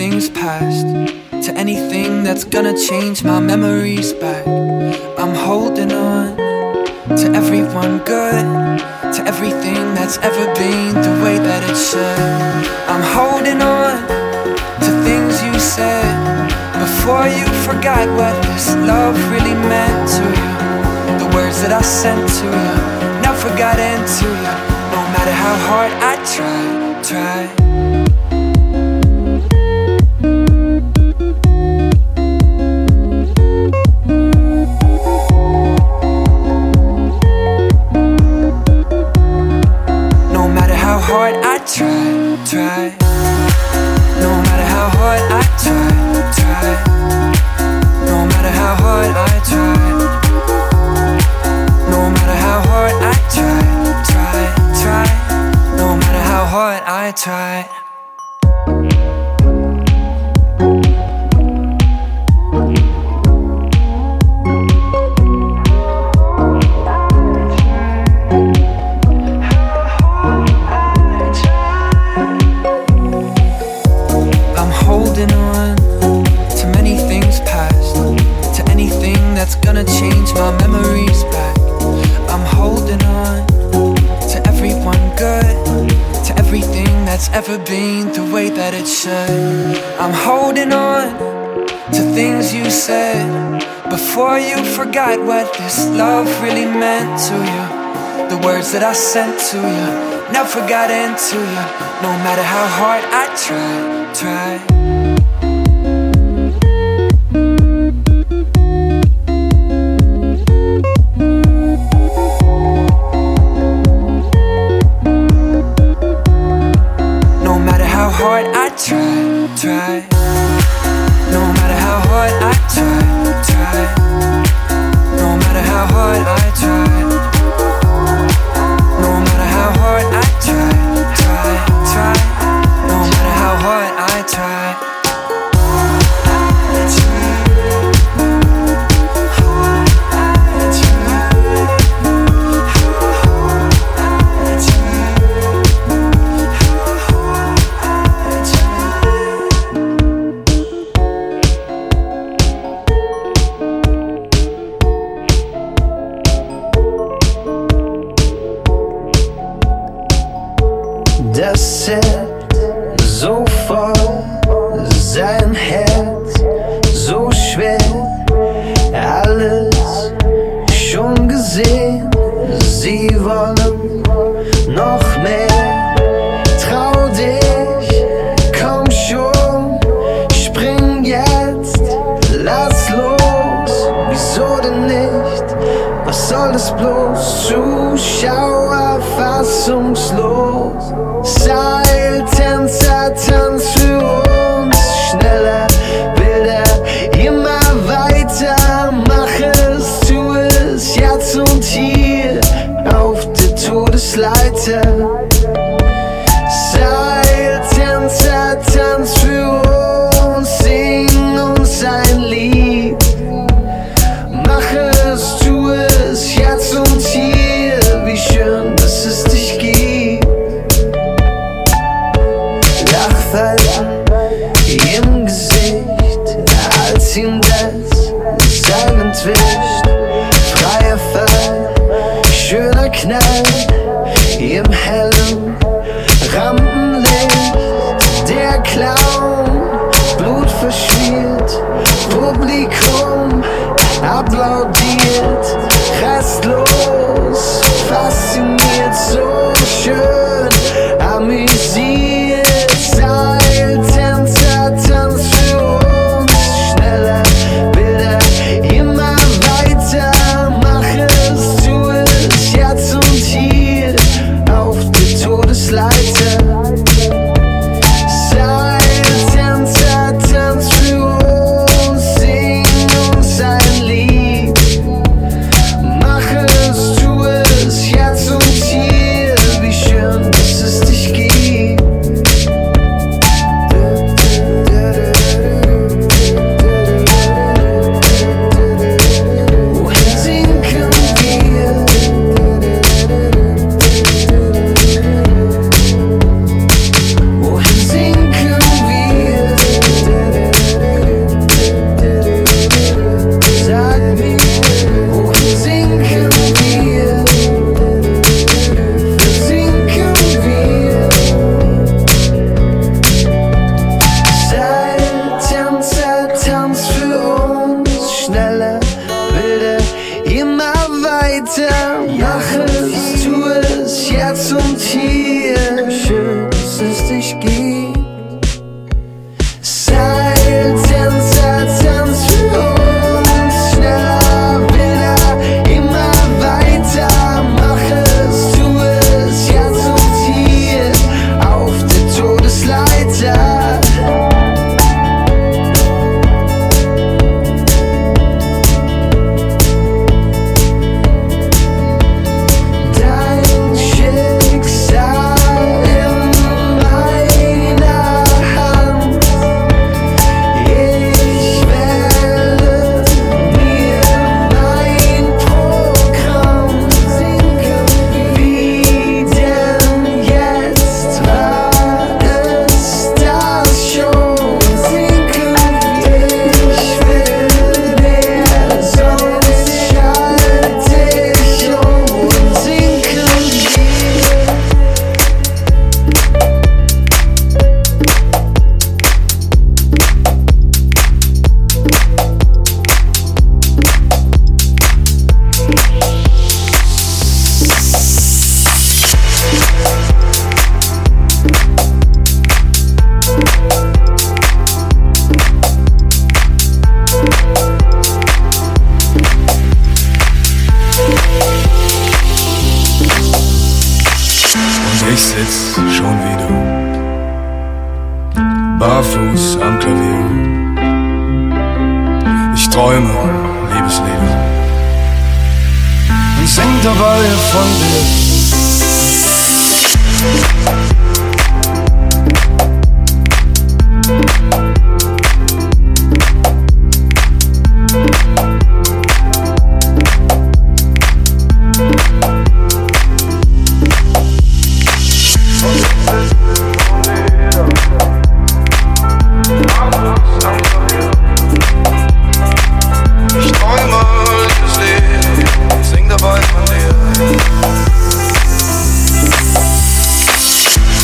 things past to anything that's gonna change my memories back. I'm holding on to everyone good, to everything that's ever been the way that it should. I'm holding on to things you said before you forgot what this love really meant to you. The words that I sent to you never got into you, no matter how hard I tried, tried. that I sent to you never got into you. No matter how hard I tried, tried.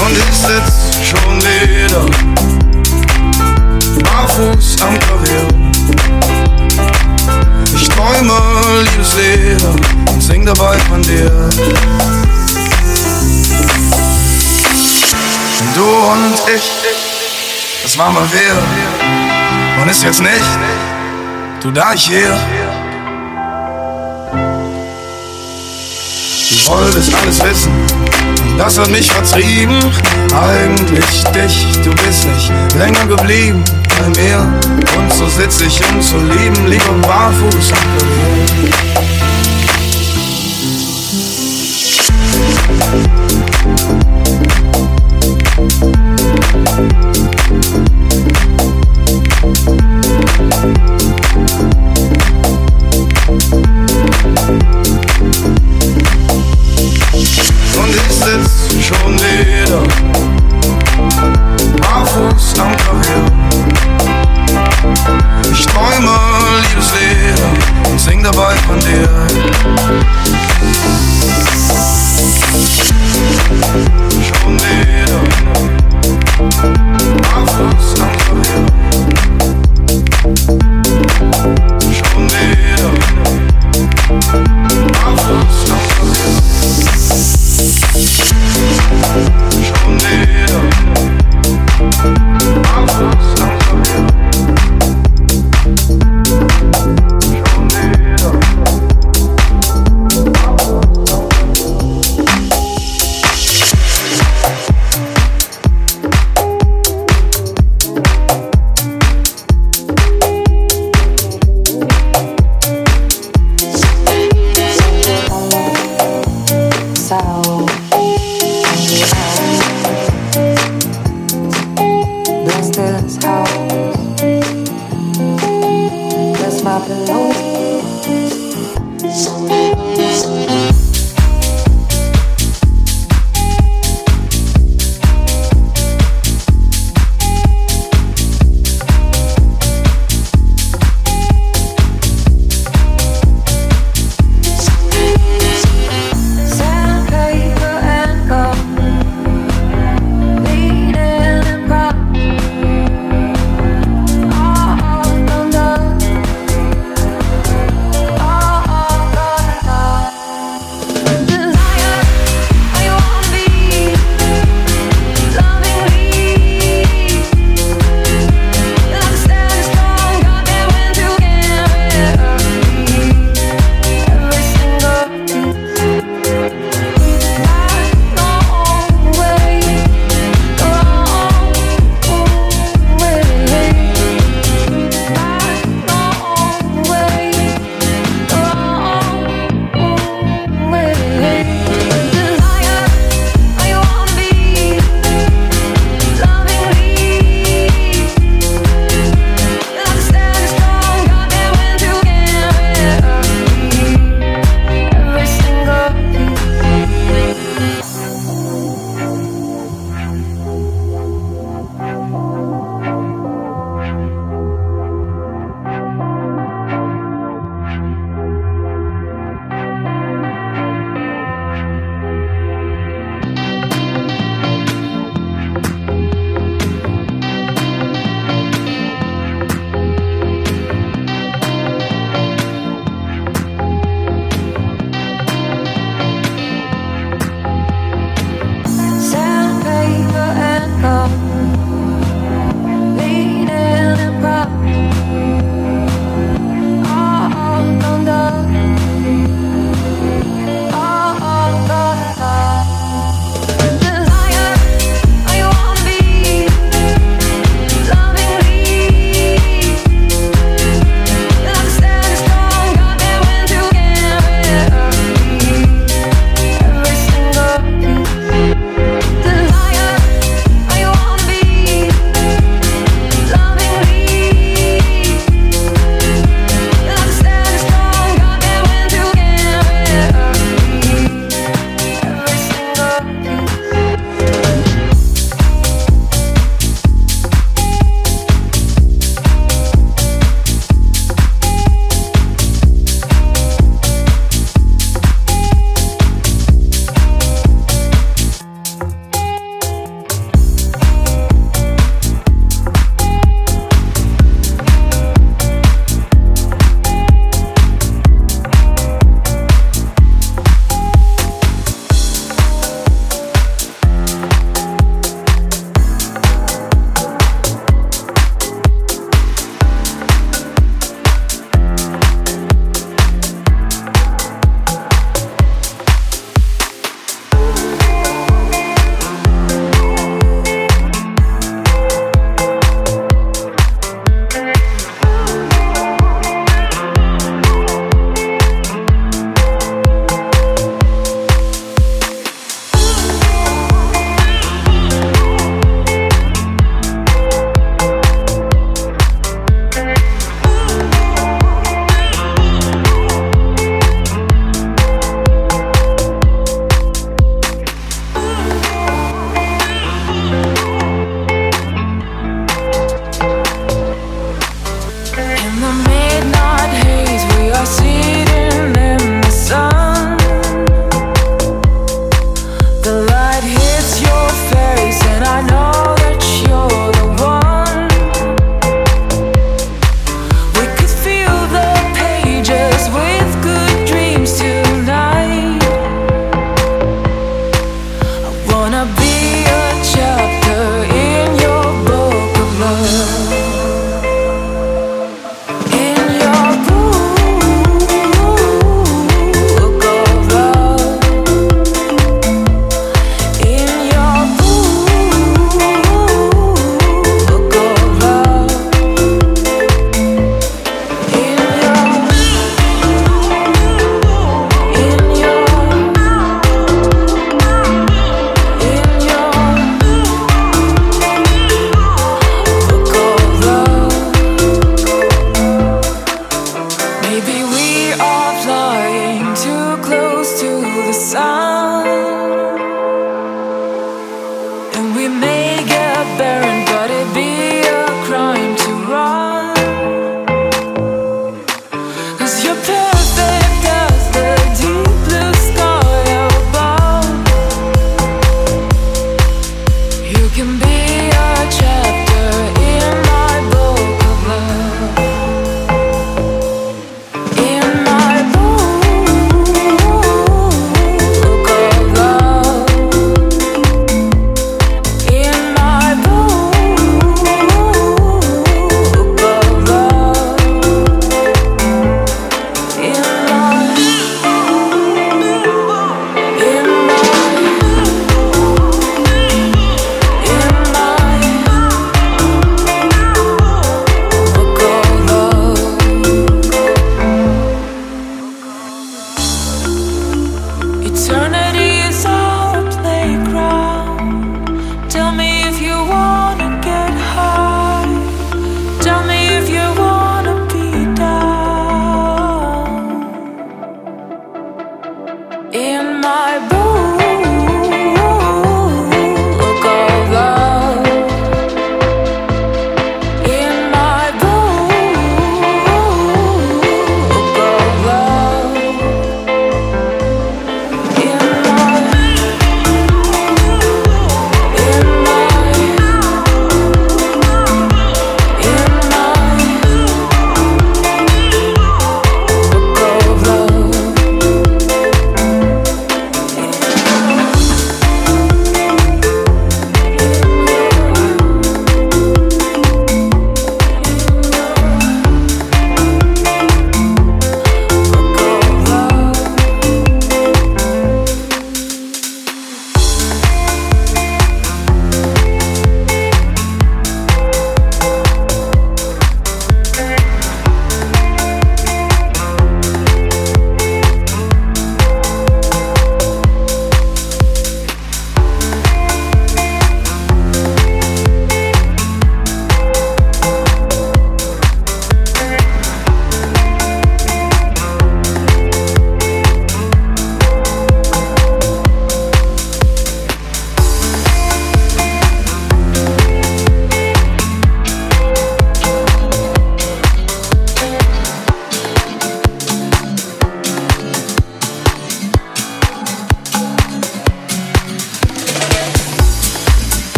und ich sitz schon wieder barfuß am Klavier. Ich träume liebes Leder und sing dabei von dir. Du und ich, das war mal wir. Man ist jetzt nicht, du da ich hier. Du wolltest alles wissen das hat mich vertrieben. Eigentlich dich, du bist nicht länger geblieben bei mir. Und so sitz ich, um zu lieben, lieber barfuß am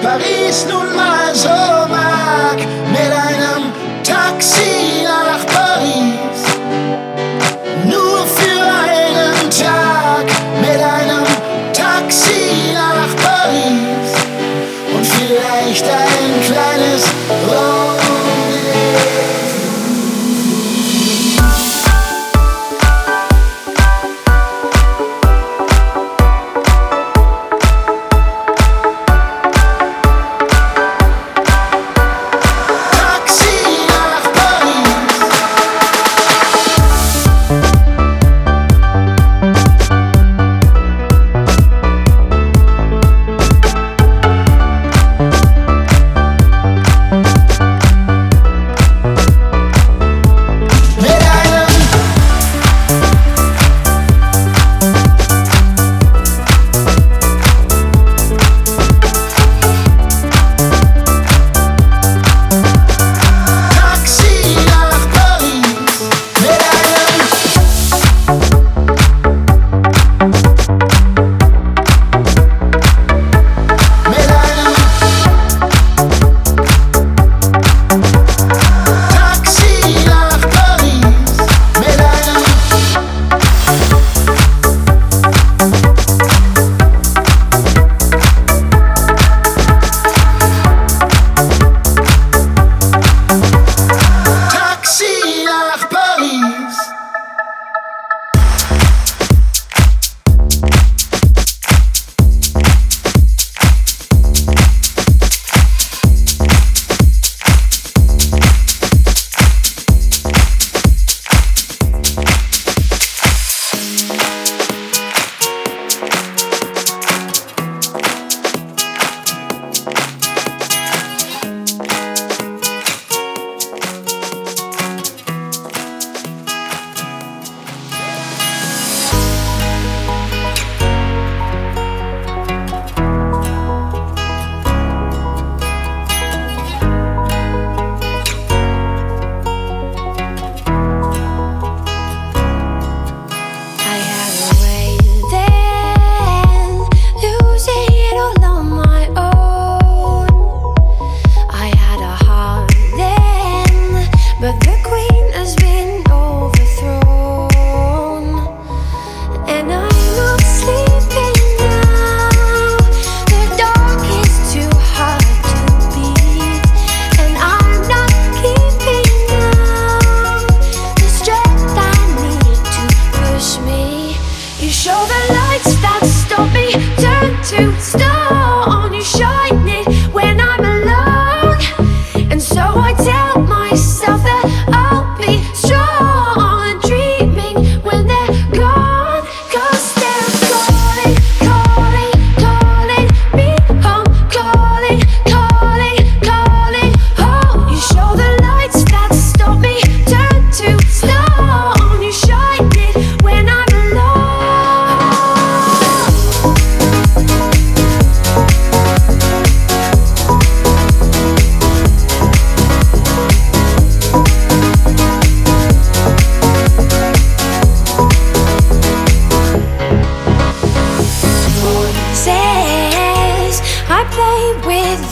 Paris nun mal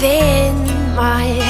within my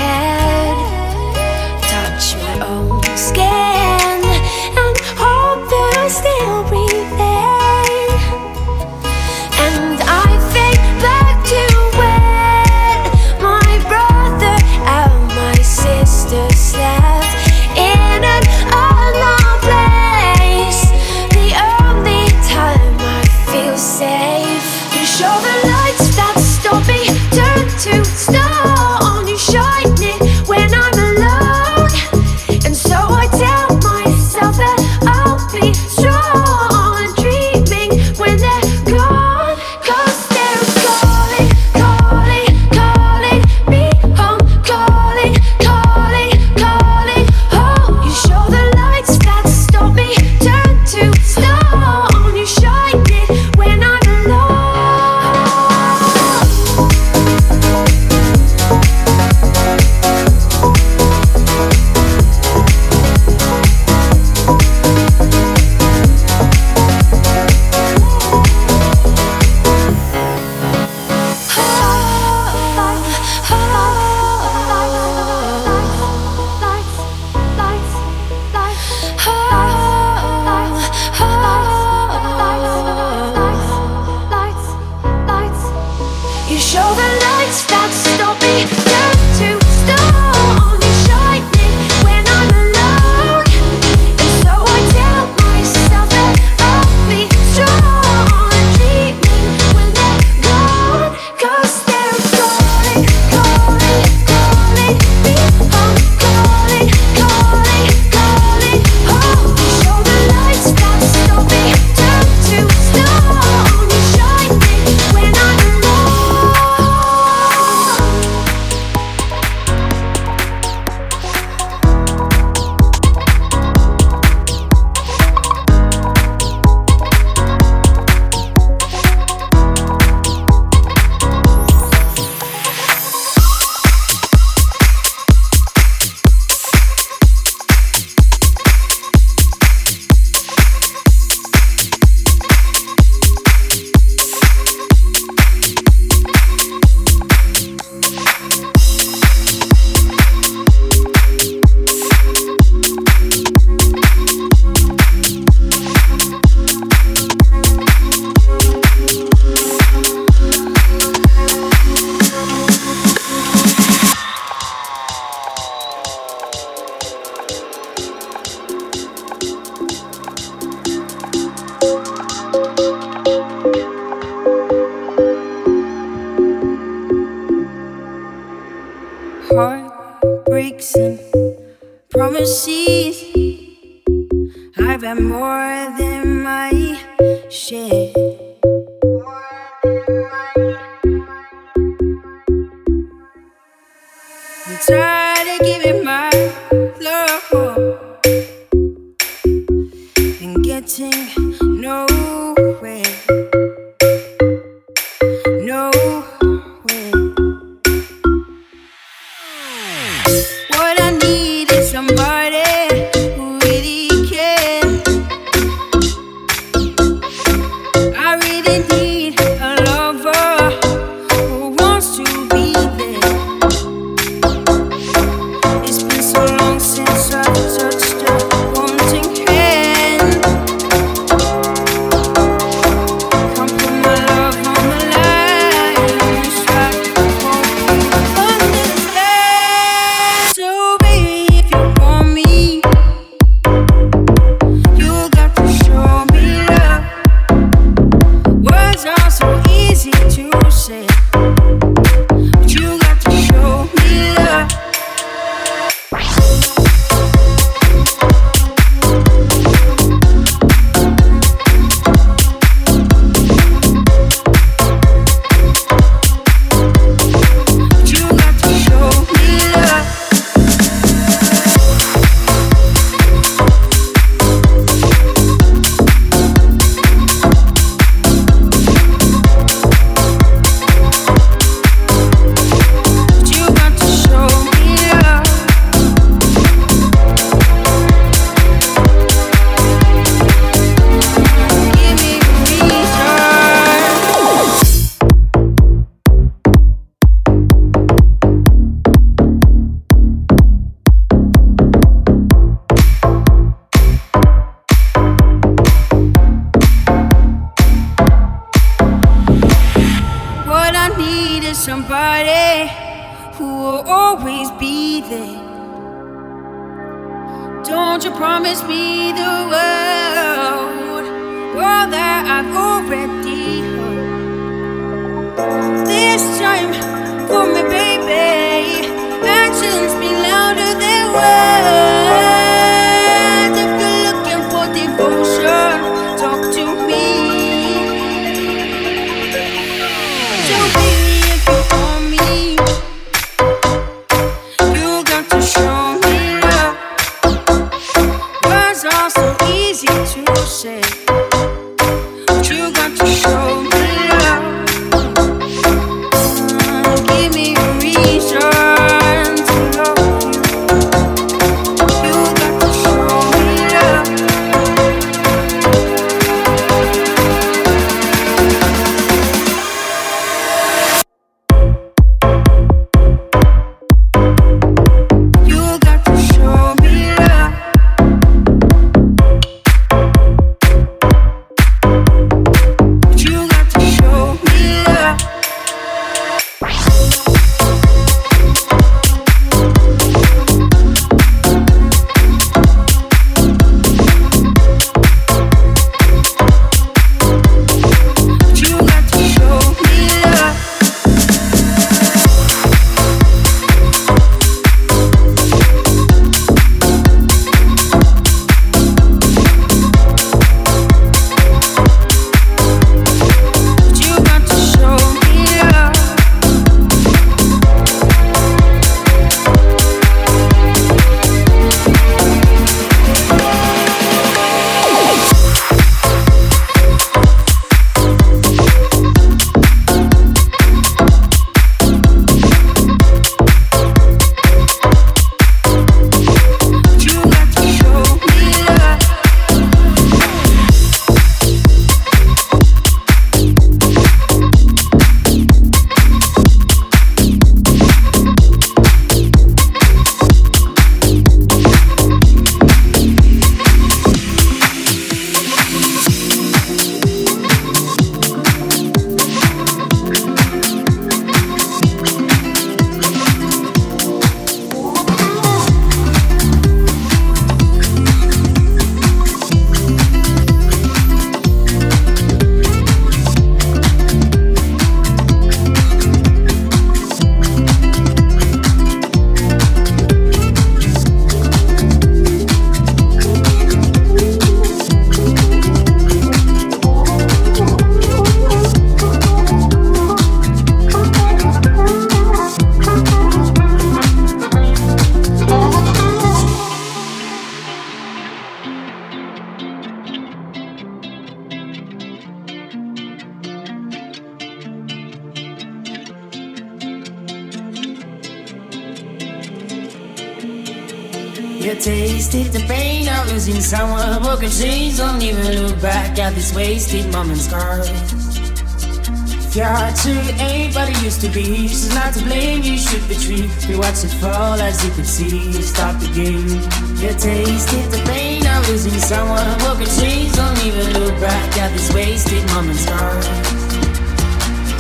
back these wasted moments, girl. If your heart truly ain't what it used to be, she's not to blame. You should be treated. We watch it fall as you can see. Stop the game. You tasted the pain of losing someone, broken chains. Don't even look back at these wasted moments, girl.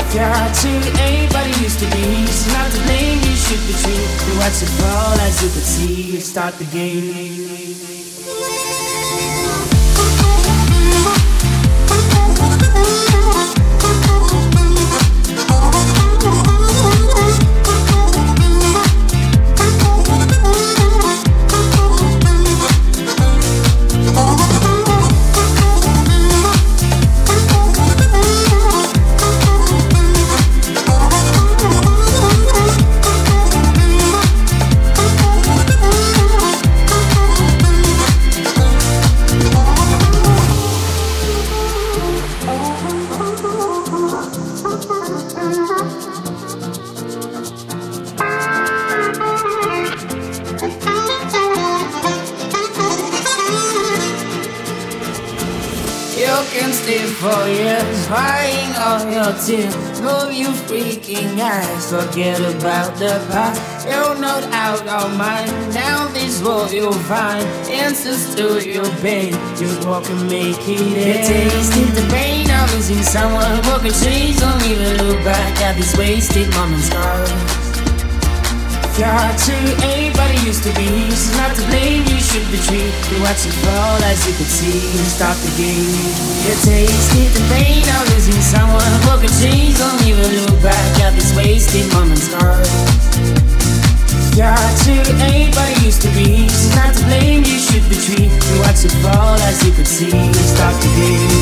If your heart truly ain't what it used to be, she's not to blame. You should be treated. We watch it fall as you can see. Start the game. You stay for years, crying all your tears. Move you freaking eyes, forget about the past. You're not out of mind. Now this road you'll find answers to your pain. Just walk and make it end. You tasted the pain of losing someone can change. Don't even look back at these wasted moments. Your heart to anybody used to be, she's not to blame. You should retreat. You watch it fall as you could see. Stop the game. You tasted the pain of losing someone who can change. Don't even look back at these wasted moments, girl. Your heart to anybody used to be, she's not to blame. You should retreat. You watch it fall as you could see. Stop the game.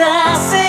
da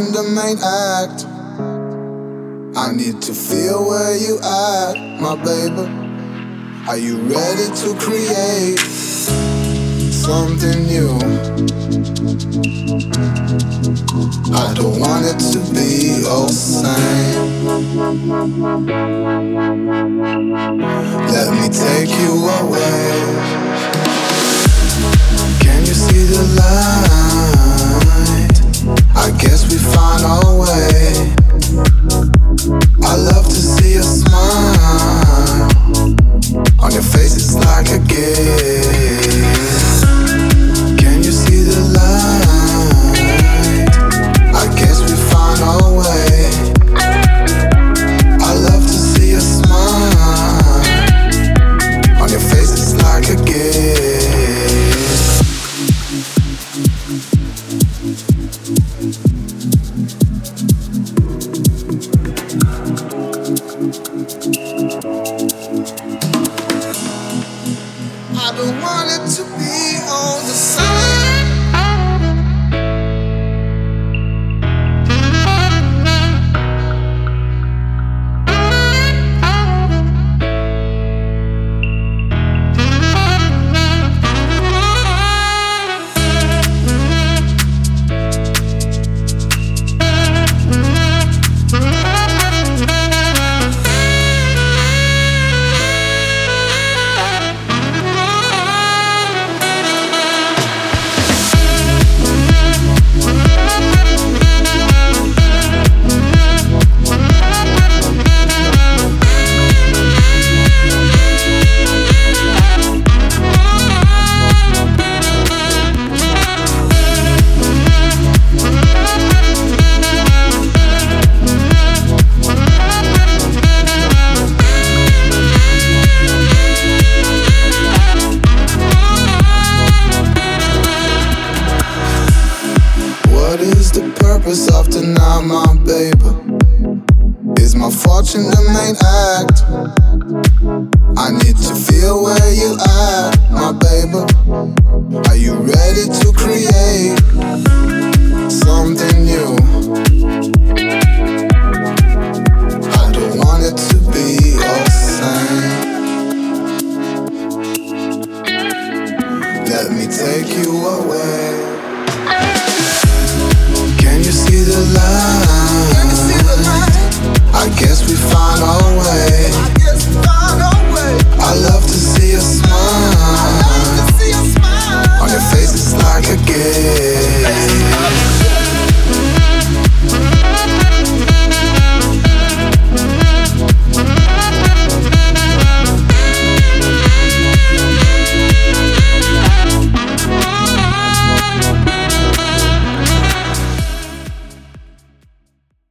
watching the main act. I need to feel where you at, my baby. Are you ready to create something new? I don't want it to be all same. Let me take you away. Can you see the light? your face like a gift.